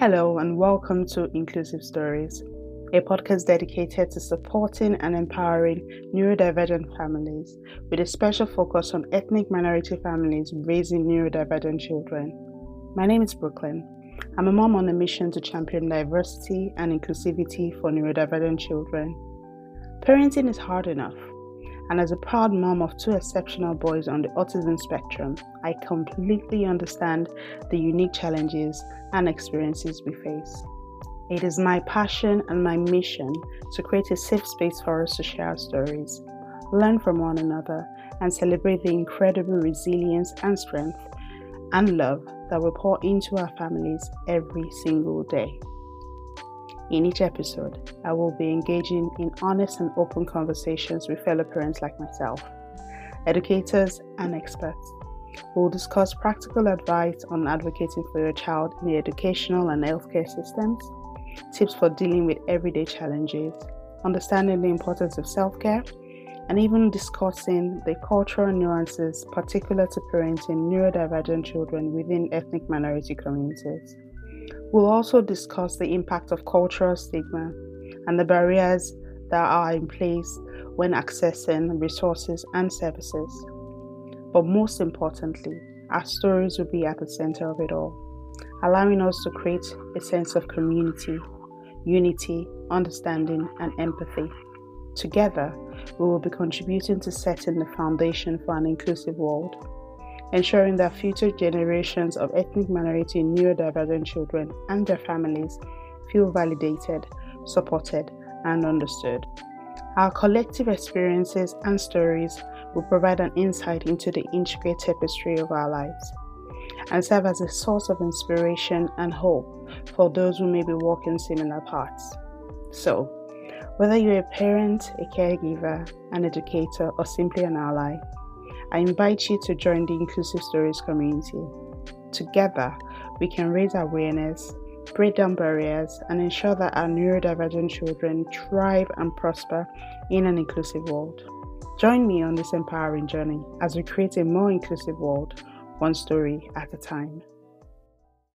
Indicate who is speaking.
Speaker 1: Hello, and welcome to Inclusive Stories, a podcast dedicated to supporting and empowering neurodivergent families with a special focus on ethnic minority families raising neurodivergent children. My name is Brooklyn. I'm a mom on a mission to champion diversity and inclusivity for neurodivergent children. Parenting is hard enough, and as a proud mom of two exceptional boys on the autism spectrum, I completely understand the unique challenges and experiences we face. It is my passion and my mission to create a safe space for us to share our stories, learn from one another, and celebrate the incredible resilience and strength and love that we pour into our families every single day. In each episode, I will be engaging in honest and open conversations with fellow parents like myself, educators, and experts. We'll discuss practical advice on advocating for your child in the educational and healthcare systems, tips for dealing with everyday challenges, understanding the importance of self care, and even discussing the cultural nuances particular to parenting neurodivergent children within ethnic minority communities. We'll also discuss the impact of cultural stigma and the barriers that are in place when accessing resources and services. But most importantly, our stories will be at the center of it all, allowing us to create a sense of community, unity, understanding, and empathy. Together, we will be contributing to setting the foundation for an inclusive world ensuring that future generations of ethnic minority neurodivergent children and their families feel validated, supported, and understood. Our collective experiences and stories will provide an insight into the intricate tapestry of our lives and serve as a source of inspiration and hope for those who may be walking similar paths. So, whether you're a parent, a caregiver, an educator, or simply an ally, I invite you to join the Inclusive Stories community. Together, we can raise awareness, break down barriers, and ensure that our neurodivergent children thrive and prosper in an inclusive world. Join me on this empowering journey as we create a more inclusive world, one story at a time.